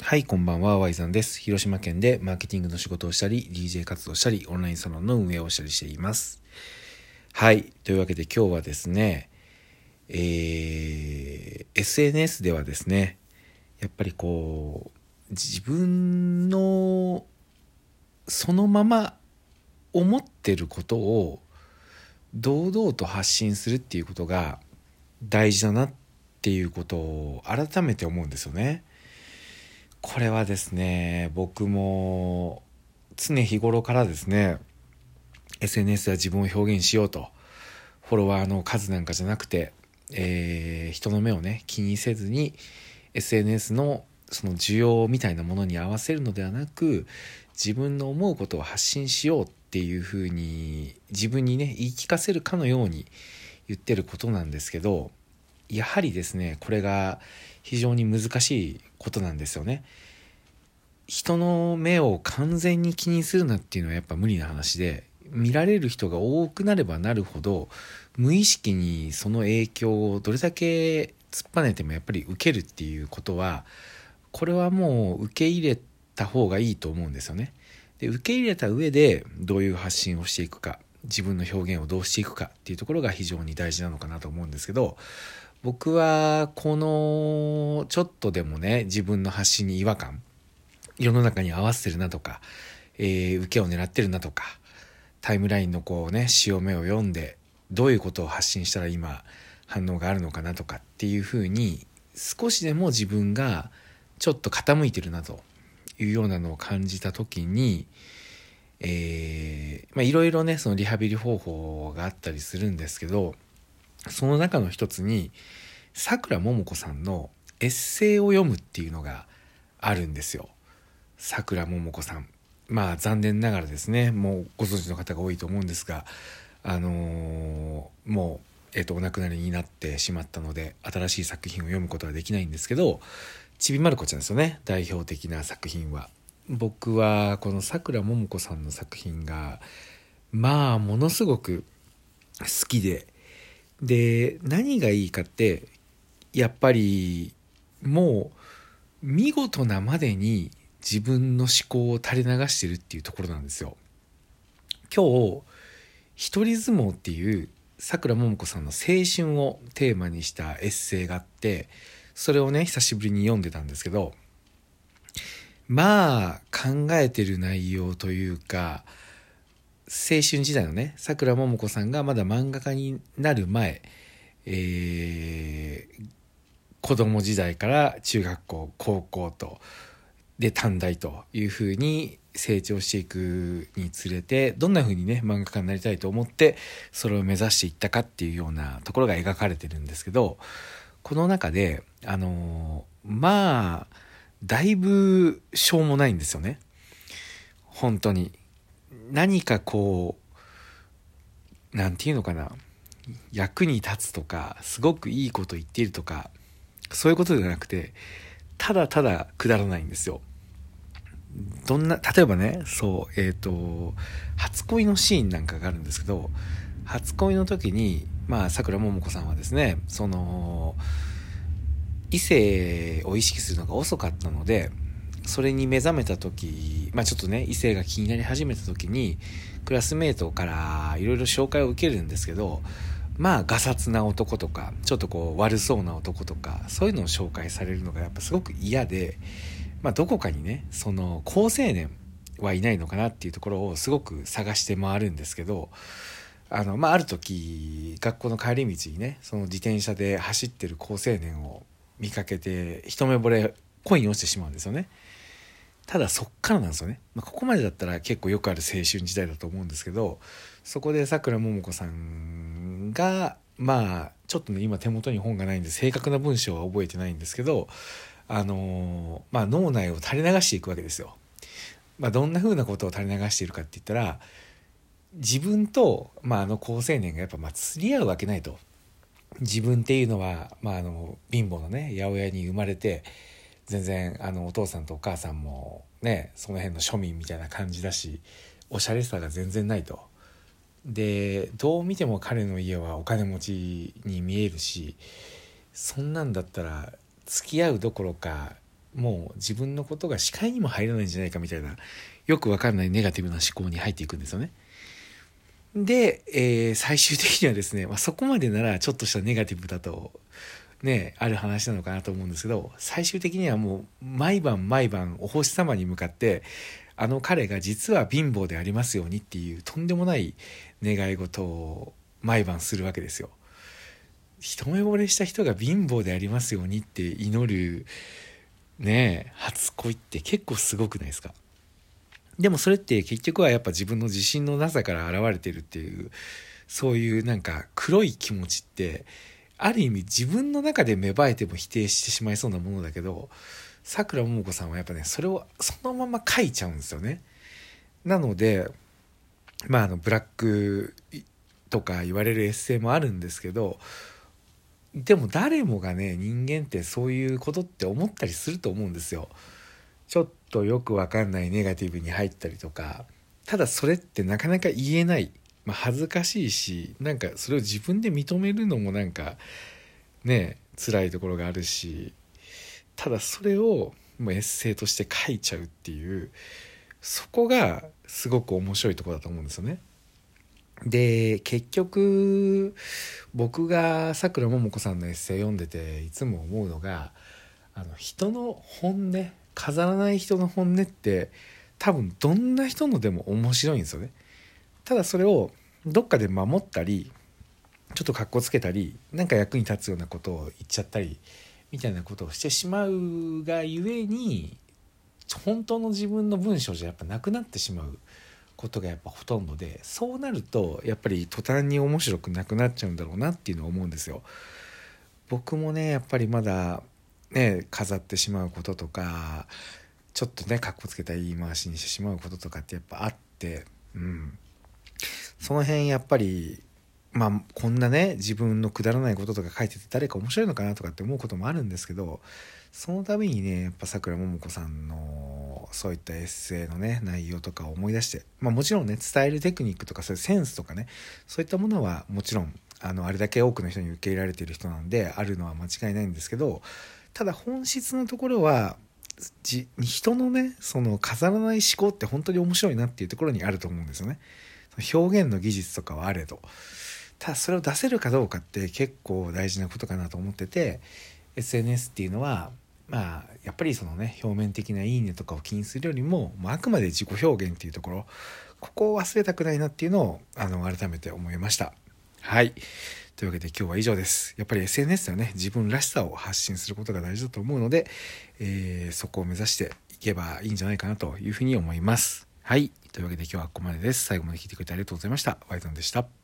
はい、こんばんは、ワイザンです。広島県でマーケティングの仕事をしたり、DJ 活動したり、オンラインサロンの運営をしたりしています。はい、というわけで今日はですね、えー、SNS ではですね、やっぱりこう、自分のそのまま思ってることを堂々と発信するっていうことが大事だなっていうことを改めて思うんですよね。これはですね僕も常日頃からですね SNS では自分を表現しようとフォロワーの数なんかじゃなくて、えー人の目をね気にせずに SNS のその需要みたいなものに合わせるのではなく自分の思うことを発信しようっていうふうに自分にね言い聞かせるかのように言ってることなんですけどやはりですねこれが非常に難しいことなんですよね。人の目を完全に気にするなっていうのはやっぱ無理な話で見られる人が多くなればなるほど無意識にその影響をどれだけ突っぱねてもやっぱり受けるっていうことはこれはもう受け入れた方がいいと思うんですよね。で受け入れた上でどういう発信をしていくか自分の表現をどうしていくかっていうところが非常に大事なのかなと思うんですけど僕はこのちょっとでもね自分の発信に違和感世の中に合わせてるなとか、えー受けを狙ってるなとかタイムラインのこうね潮目を読んでどういうことを発信したら今反応があるのかなとかっていうふうに少しでも自分がちょっと傾いてるなというようなのを感じた時にえまあいろいろねそのリハビリ方法があったりするんですけどその中の一つにさくらももこさんのエッセイを読むっていうのがあるんですよ。さくらももこさん。まあ残念ながらですねもうご存知の方が多いと思うんですがあのーもう、えっとお亡くなりになってしまったので新しい作品を読むことはできないんですけどちびまる子ちゃんですよね代表的な作品は。僕はこのさくらももこさんの作品がまあものすごく好きでで何がいいかってやっぱりもう見事なまでに自分の思考を垂れ流してるっていうところなんですよ。今日一人相撲っていうさくらももこさんの青春をテーマにしたエッセイがあってそれをね久しぶりに読んでたんですけどまあ考えてる内容というか青春時代のねさくらももこさんがまだ漫画家になる前、えー子供時代から中学校高校とで短大というふうに成長していくにつれてどんなふうにね漫画家になりたいと思ってそれを目指していったかっていうようなところが描かれてるんですけどこの中であのまあだいぶしょうもないんですよね。本当に。何かこうなんていうのかな。役に立つとかすごくいいこと言っているとかそういうことではなくてただただくだらないんですよ。どんな例えばねそうえっ、と初恋のシーンなんかがあるんですけど初恋の時にまあさくらももこさんはですねその異性を意識するのが遅かったのでそれに目覚めた時まあちょっとね異性が気になり始めた時にクラスメートからいろいろ紹介を受けるんですけどまあガサツな男とかちょっとこう悪そうな男とかそういうのを紹介されるのがやっぱすごく嫌で、まあ、どこかにねその好青年はいないのかなっていうところをすごく探して回るんですけどあの、まあ、ある時学校の帰り道にねその自転車で走ってる好青年を見かけて一目惚れ恋に落ちてしまうんですよね。ただそっからなんですよね、まあ、ここまでだったら結構よくある青春時代だと思うんですけどそこでさくらももこさんがまあちょっとね今手元に本がないんで正確な文章は覚えてないんですけどあのまあ脳内を垂れ流していくわけですよ。まあ、どんな風なことを垂れ流しているかって言ったら自分と、まあ、あの好青年がやっぱまあ釣り合うわけないと。自分っていうのは、まあ、あの貧乏なね八百屋に生まれて全然あのお父さんとお母さんもねその辺の庶民みたいな感じだしおしゃれさが全然ないと。でどう見ても彼の家はお金持ちに見えるしそんなんだったら付き合うどころかもう自分のことが視界にも入らないんじゃないかみたいなよくわかんないネガティブな思考に入っていくんですよね。で、えー、最終的にはですね、まあ、そこまでならちょっとしたネガティブだとねある話なのかなと思うんですけど最終的にはもう毎晩毎晩お星様に向かってあの彼が実は貧乏でありますようにっていうとんでもない願い事を毎晩するわけですよ。一目惚れした人が貧乏でありますようにって祈るね初恋って結構すごくないですか？でもそれって結局はやっぱ自分の自信のなさから現れてるっていうそういうなんか黒い気持ちってある意味自分の中で芽生えても否定してしまいそうなものだけどさくらももこさんはやっぱねそれをそのまま書いちゃうんですよね。なのでまああのブラックとか言われるエッセイもあるんですけどでも誰もがね人間ってそういうことって思ったりすると思うんですよ。ちょっとよくわかんないネガティブに入ったりとかただそれってなかなか言えない、まあ、恥ずかしいしなんかそれを自分で認めるのもなんかね辛いところがあるしただそれをもうエッセイとして書いちゃうっていうそこがすごく面白いとこだと思うんですよね。で結局僕がさくらももこさんのエッセイ読んでていつも思うのがあの人の本音飾らない人の本音って多分どんな人のでも面白いんですよね。ただそれをどっかで守ったりちょっとかっこつけたりなんか役に立つようなことを言っちゃったりみたいなことをしてしまうがゆえに本当の自分の文章じゃやっぱなくなってしまうことがやっぱほとんどでそうなるとやっぱり途端に面白くなくなっちゃうんだろうなっていうのを思うんですよ。僕もねやっぱりまだね飾ってしまうこととかちょっとねかっこつけた言い回しにしてしまうこととかってやっぱあってうんその辺やっぱりまあこんなね自分のくだらないこととか書いてて誰か面白いのかなとかって思うこともあるんですけどその度にねやっぱさくらももこさんのそういったエッセイのね内容とかを思い出してまあもちろんね伝えるテクニックとかそういうセンスとかねそういったものはもちろんあのあれだけ多くの人に受け入れられている人なんであるのは間違いないんですけどただ本質のところは人のねその飾らない思考って本当に面白いなっていうところにあると思うんですよね。表現の技術とかはあれどただそれを出せるかどうかって結構大事なことかなと思ってて SNS っていうのはまあやっぱりそのね表面的な「いいね」とかを気にするよりも、まあ、あくまで自己表現っていうところここを忘れたくないなっていうのをあの改めて思いました。はいというわけで今日は以上です。やっぱり SNS ではね、自分らしさを発信することが大事だと思うので、えー、そこを目指していけばいいんじゃないかなというふうに思います。はい。というわけで今日はここまでです。最後まで聞いてくれてありがとうございました。ワイゾンでした。